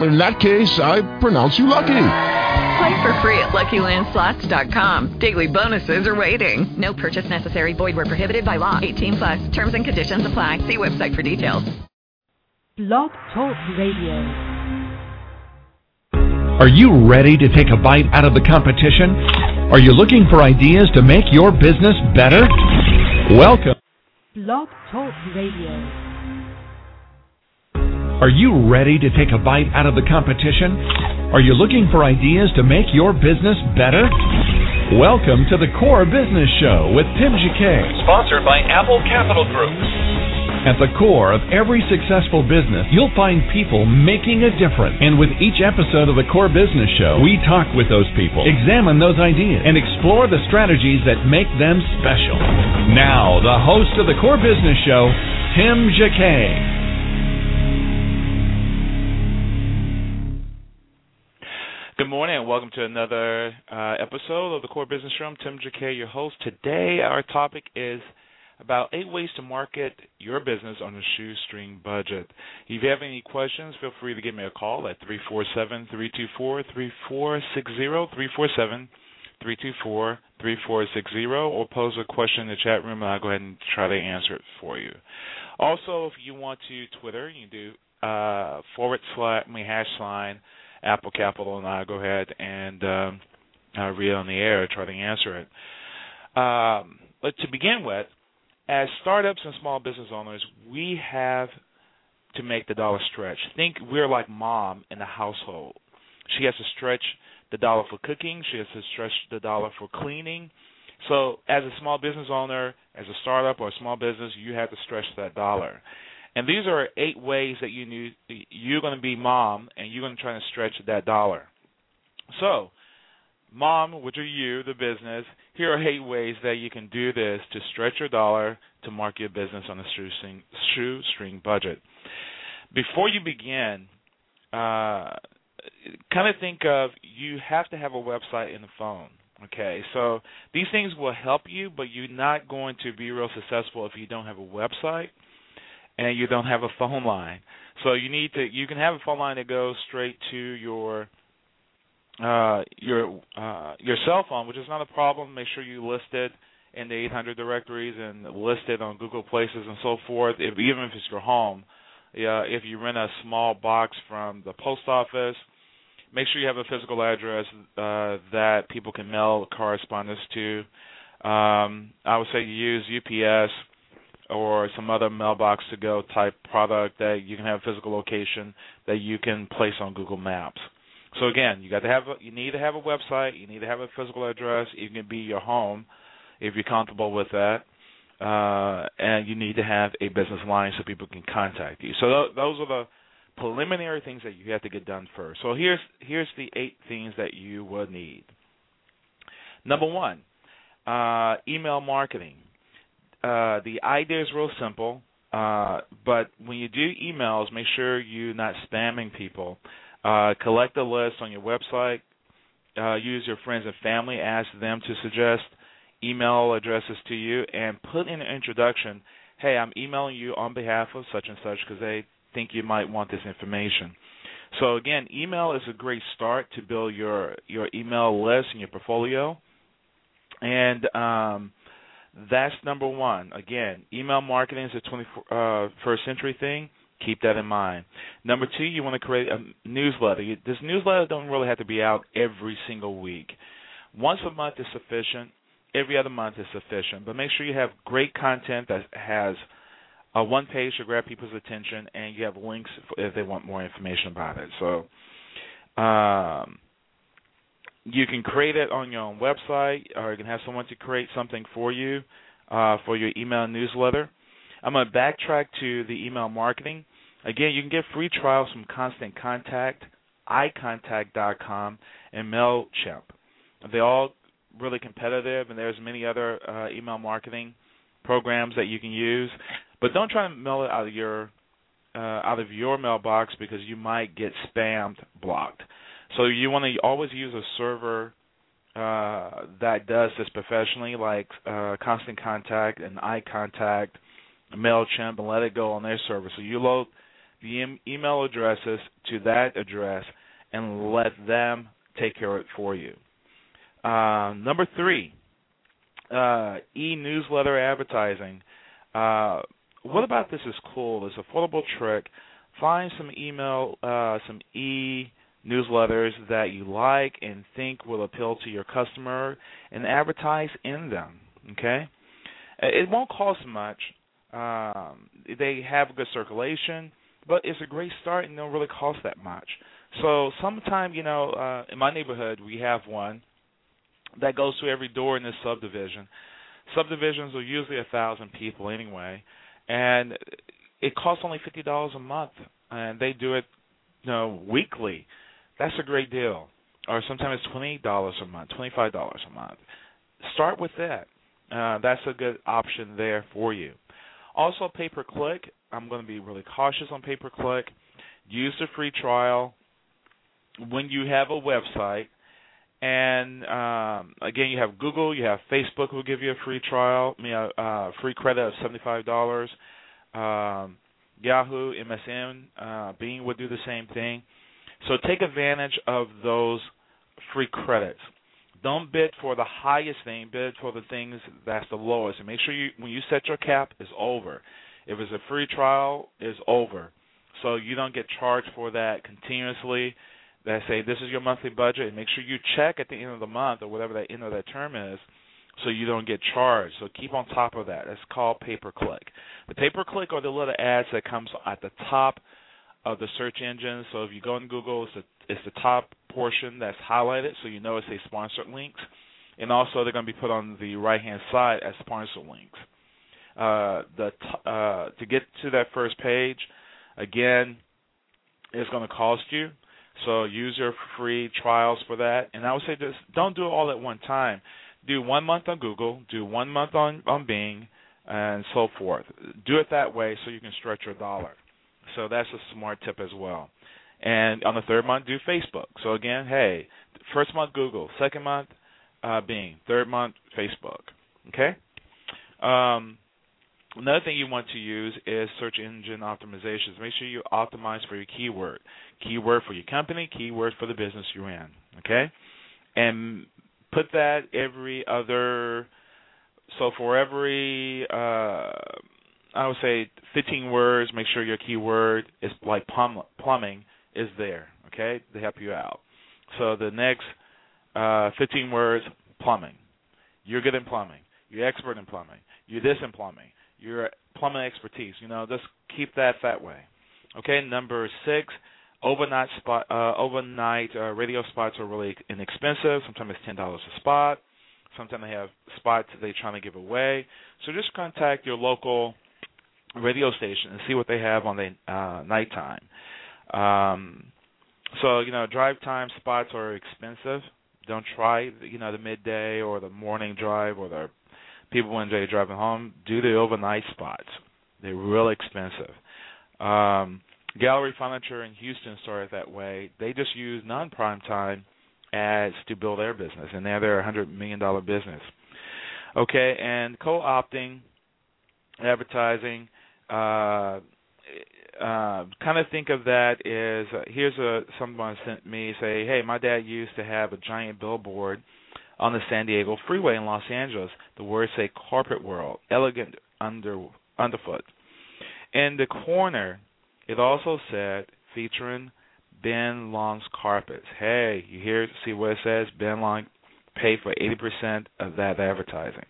In that case, I pronounce you lucky. Play for free at LuckyLandSlots.com. Daily bonuses are waiting. No purchase necessary. Void where prohibited by law. 18 plus. Terms and conditions apply. See website for details. Blog Talk Radio. Are you ready to take a bite out of the competition? Are you looking for ideas to make your business better? Welcome. Blog Talk Radio. Are you ready to take a bite out of the competition? Are you looking for ideas to make your business better? Welcome to the Core Business Show with Tim Jacquet, sponsored by Apple Capital Group. At the core of every successful business, you'll find people making a difference. And with each episode of the Core Business Show, we talk with those people, examine those ideas, and explore the strategies that make them special. Now, the host of the Core Business Show, Tim Jacquet. Good morning and welcome to another uh, episode of the Core Business. I'm Tim Jacquet, your host. Today, our topic is about eight ways to market your business on a shoestring budget. If you have any questions, feel free to give me a call at 347 324 3460, 347 324 3460, or pose a question in the chat room and I'll go ahead and try to answer it for you. Also, if you want to Twitter, you can do uh, forward slash, I mean, hash sign Apple Capital, and I'll go ahead and um, uh, read on the air, try to answer it. Um, but to begin with, as startups and small business owners, we have to make the dollar stretch. Think we're like mom in the household. She has to stretch the dollar for cooking. She has to stretch the dollar for cleaning. So, as a small business owner, as a startup or a small business, you have to stretch that dollar. And these are eight ways that you you're going to be mom and you're going to try to stretch that dollar. So, mom, which are you, the business, here are eight ways that you can do this to stretch your dollar to mark your business on a shoestring, shoestring budget. Before you begin, uh, kind of think of you have to have a website and a phone. Okay, so these things will help you, but you're not going to be real successful if you don't have a website and you don't have a phone line. So you need to you can have a phone line that goes straight to your uh, your uh, your cell phone, which is not a problem. Make sure you list it in the 800 directories and list it on Google Places and so forth. If, even if it's your home, yeah, if you rent a small box from the post office, make sure you have a physical address uh, that people can mail correspondence to. Um, I would say use UPS or some other mailbox to go type product that you can have a physical location that you can place on Google Maps. So again, you got to have a, you need to have a website, you need to have a physical address. It can be your home if you're comfortable with that, uh, and you need to have a business line so people can contact you. So th- those are the preliminary things that you have to get done first. So here's here's the eight things that you would need. Number one, uh, email marketing. Uh, the idea is real simple, uh, but when you do emails, make sure you're not spamming people. Uh, collect a list on your website. Uh, use your friends and family. Ask them to suggest email addresses to you, and put in an introduction. Hey, I'm emailing you on behalf of such and such because they think you might want this information. So again, email is a great start to build your your email list and your portfolio. And um, that's number one. Again, email marketing is a 21st uh, century thing. Keep that in mind. Number two, you want to create a newsletter. This newsletter don't really have to be out every single week. Once a month is sufficient. Every other month is sufficient. But make sure you have great content that has a one page to grab people's attention, and you have links if they want more information about it. So, um, you can create it on your own website, or you can have someone to create something for you uh, for your email newsletter. I'm going to backtrack to the email marketing. Again, you can get free trials from Constant Contact, iContact.com, and Mailchimp. They're all really competitive, and there's many other uh, email marketing programs that you can use. But don't try to mail it out of your uh, out of your mailbox because you might get spammed blocked. So you want to always use a server uh, that does this professionally, like uh, Constant Contact and iContact, Mailchimp, and let it go on their server. So you load the em- email addresses to that address and let them take care of it for you. Uh, number three, uh, e-newsletter advertising. Uh, what about this is cool? This affordable trick. Find some email, uh, some e newsletters that you like and think will appeal to your customer, and advertise in them. Okay, it won't cost much. Um, they have good circulation, but it's a great start and don't really cost that much. So sometime, you know, uh, in my neighborhood, we have one that goes to every door in this subdivision. Subdivisions are usually a thousand people anyway, and it costs only fifty dollars a month, and they do it, you know, weekly. That's a great deal. Or sometimes it's twenty dollars a month, twenty five dollars a month. Start with that. Uh, that's a good option there for you. Also, pay per click. I'm going to be really cautious on pay per click. Use the free trial when you have a website. And um, again, you have Google, you have Facebook will give you a free trial, a uh, free credit of seventy-five dollars. Um, Yahoo, MSN, uh, Bing would do the same thing. So take advantage of those free credits. Don't bid for the highest thing. Bid for the things that's the lowest, and make sure you when you set your cap is over. If it's a free trial, is over, so you don't get charged for that continuously. That say this is your monthly budget, and make sure you check at the end of the month or whatever that end of that term is, so you don't get charged. So keep on top of that. It's called pay per click. The pay per click are the little ads that comes at the top of the search engine. So if you go on Google, it's the, it's the top portion that's highlighted, so you know it's a sponsored links. And also, they're going to be put on the right hand side as sponsored links. Uh, the t- uh, to get to that first page, again, it's going to cost you. So use your free trials for that. And I would say just don't do it all at one time. Do one month on Google, do one month on on Bing, and so forth. Do it that way so you can stretch your dollar. So that's a smart tip as well. And on the third month, do Facebook. So again, hey, first month Google, second month uh, Bing, third month Facebook. Okay. Um, another thing you want to use is search engine optimizations. Make sure you optimize for your keyword, keyword for your company, keyword for the business you're in. Okay, and put that every other. So for every uh, I would say 15 words. Make sure your keyword is like plum, plumbing is there. Okay, they help you out. So the next uh, 15 words, plumbing. You're good in plumbing. You're expert in plumbing. You're this in plumbing. You're plumbing expertise. You know, just keep that that way. Okay, number six. Overnight spot, uh, overnight uh, radio spots are really inexpensive. Sometimes it's ten dollars a spot. Sometimes they have spots that they're trying to give away. So just contact your local radio station and see what they have on the uh, nighttime. Um, so you know, drive time spots are expensive. Don't try you know the midday or the morning drive or the people when they're driving home. Do the overnight spots. They're real expensive. Um, Gallery Furniture in Houston started that way. They just use non-prime time ads to build their business, and now they're a hundred million dollar business. Okay, and co-opting advertising uh, uh, kind of think of that as uh, here's a someone sent me say, hey, my dad used to have a giant billboard on the San Diego freeway in Los Angeles. The words say "Carpet World," elegant under underfoot. In the corner, it also said featuring Ben Long's carpets. Hey, you hear see what it says? Ben Long paid for 80% of that advertising.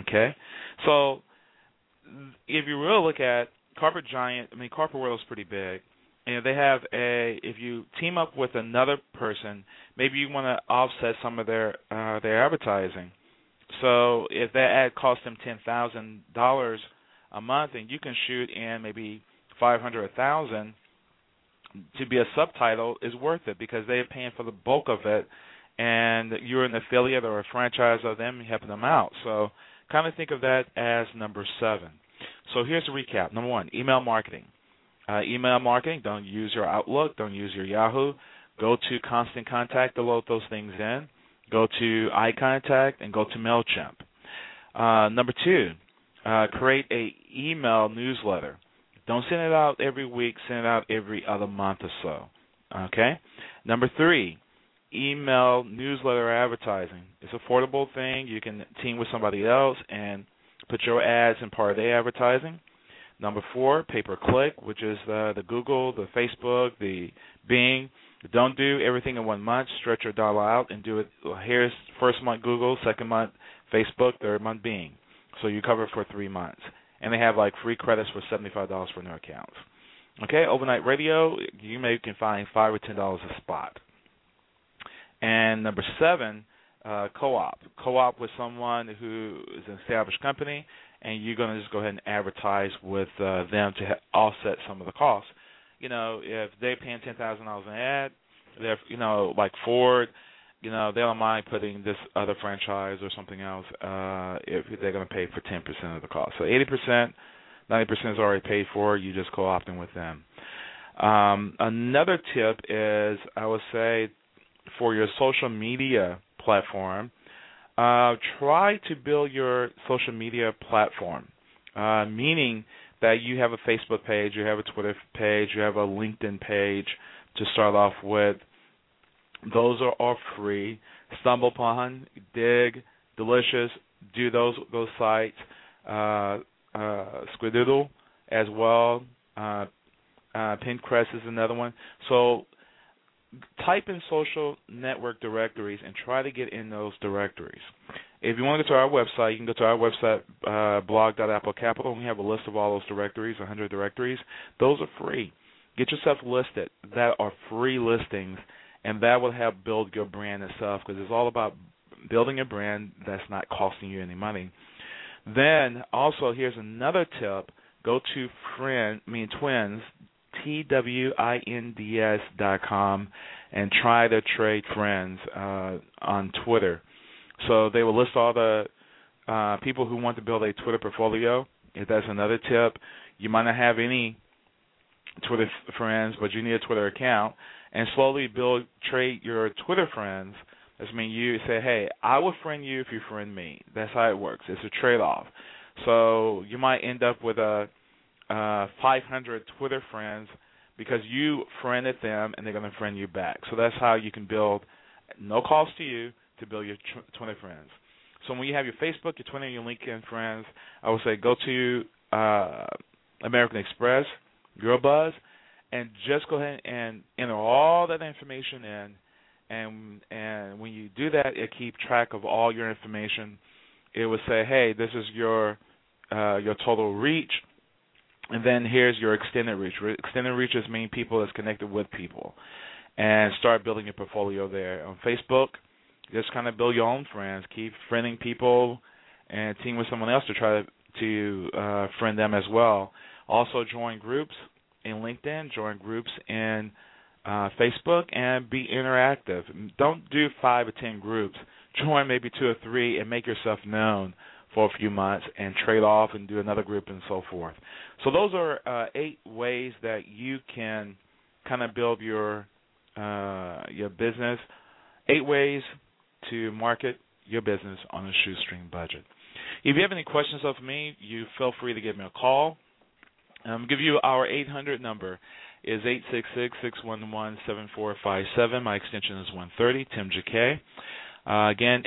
Okay, so if you really look at Carpet Giant, I mean Carpet World is pretty big. And they have a if you team up with another person, maybe you want to offset some of their uh their advertising. So if that ad costs them ten thousand dollars a month and you can shoot in maybe five hundred or thousand to be a subtitle is worth it because they're paying for the bulk of it and you're an affiliate or a franchise of them helping them out. So kind of think of that as number seven. So here's a recap. Number one, email marketing. uh, email marketing, don't use your Outlook, don't use your Yahoo. Go to Constant Contact to load those things in. Go to iContact and go to Mailchimp. Uh, number two, uh, create a email newsletter. Don't send it out every week. Send it out every other month or so. Okay. Number three, email newsletter advertising. It's an affordable thing. You can team with somebody else and put your ads in part of their advertising. Number four, pay per click, which is the, Google, the Facebook, the Bing. Don't do everything in one month. Stretch your dollar out and do it. Here's first month Google, second month Facebook, third month Bing. So you cover for three months. And they have like free credits for seventy-five dollars for new accounts. Okay, overnight radio, you may can find five or ten dollars a spot. And number seven, uh, co-op. Co-op with someone who is an established company, and you're going to just go ahead and advertise with uh, them to ha- offset some of the costs. You know, if they're paying ten thousand dollars an ad, they're you know like Ford, you know they don't mind putting this other franchise or something else uh, if they're going to pay for ten percent of the cost. So eighty percent, ninety percent is already paid for. You just co-opting with them. Um, another tip is I would say for your social media platform, uh, try to build your social media platform, uh, meaning that you have a Facebook page, you have a Twitter page, you have a LinkedIn page to start off with. Those are all free. StumbleUpon, Digg, Delicious, do those those sites. Uh, uh, Squiddiddle as well. Uh, uh, Pinterest is another one. So type in social network directories and try to get in those directories. If you want to go to our website, you can go to our website, uh, blog.applecapital, and we have a list of all those directories, 100 directories. Those are free. Get yourself listed. That are free listings, and that will help build your brand itself because it's all about building a brand that's not costing you any money. Then, also, here's another tip. Go to friend, I mean Twiends, T W I N D S dot com and try to trade friends uh, on Twitter. So they will list all the uh, people who want to build a Twitter portfolio. If that's another tip, you might not have any Twitter friends, but you need a Twitter account, and slowly build trade your Twitter friends. That's mean you say, hey, I will friend you if you friend me. That's how it works. It's a trade off. So you might end up with a uh, 500 Twitter friends because you friended them and they're going to friend you back. So that's how you can build, no cost to you, to build your tw- Twitter friends. So when you have your Facebook, your Twitter, your LinkedIn friends, I would say go to uh, American Express, Eurobuzz, and just go ahead and enter all that information in. And and when you do that, it keep track of all your information. It will say, hey, this is your uh, your total reach and then here's your extended reach. Extended reach is mean people that's connected with people, and start building your portfolio there on Facebook. Just kind of build your own friends. Keep friending people, and team with someone else to try to to uh, friend them as well. Also, join groups in LinkedIn. Join groups in uh, Facebook, and be interactive. Don't do five or ten groups. Join maybe two or three, and make yourself known for a few months and trade off and do another group and so forth. So those are uh, eight ways that you can kind of build your uh, your business. Eight ways to market your business on a shoestring budget. If you have any questions of me, you feel free to give me a call. Um, give you our 800 number is 866-611-7457. My extension is 130, Tim Jacquet. Uh, again,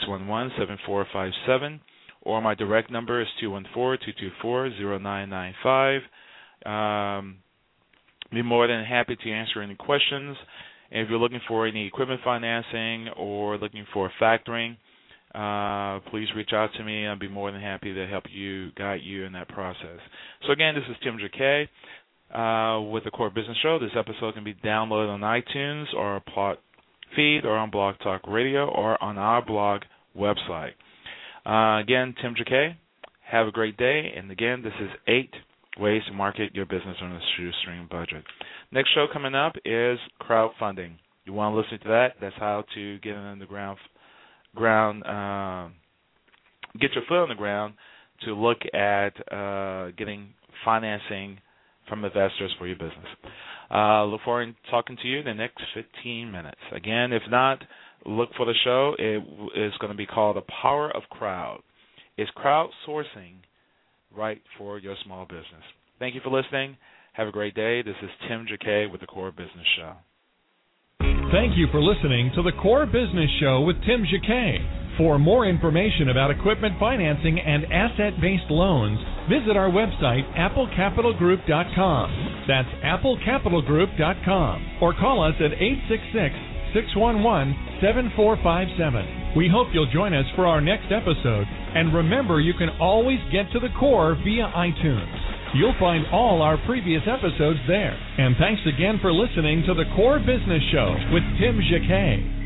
866-611-7457 or my direct number is 214-224-0995. Um, be more than happy to answer any questions. And if you're looking for any equipment financing or looking for factoring, uh, please reach out to me. I'll be more than happy to help you, guide you in that process. So again, this is Tim Jacquet uh, with the Core Business Show. This episode can be downloaded on iTunes or feed or on Blog Talk Radio or on our blog website. Uh, again, Tim Jacquet, have a great day. And again, this is eight ways to market your business on a shoestring budget. Next show coming up is crowdfunding. You want to listen to that? That's how to get in the ground, ground, uh, get your foot on the ground to look at uh, getting financing from investors for your business. Uh, look forward to talking to you in the next 15 minutes. Again, if not, look for the show. It is going to be called The Power of Crowd. Is crowdsourcing right for your small business? Thank you for listening. Have a great day. This is Tim Jacquet with the Core Business Show. Thank you for listening to the Core Business Show with Tim Jacquet. For more information about equipment financing and asset-based loans, visit our website, applecapitalgroup.com. That's applecapitalgroup.com. Or call us at 866-611-7457. We hope you'll join us for our next episode. And remember, you can always get to the core via iTunes. You'll find all our previous episodes there. And thanks again for listening to the Core Business Show with Tim Jacquet.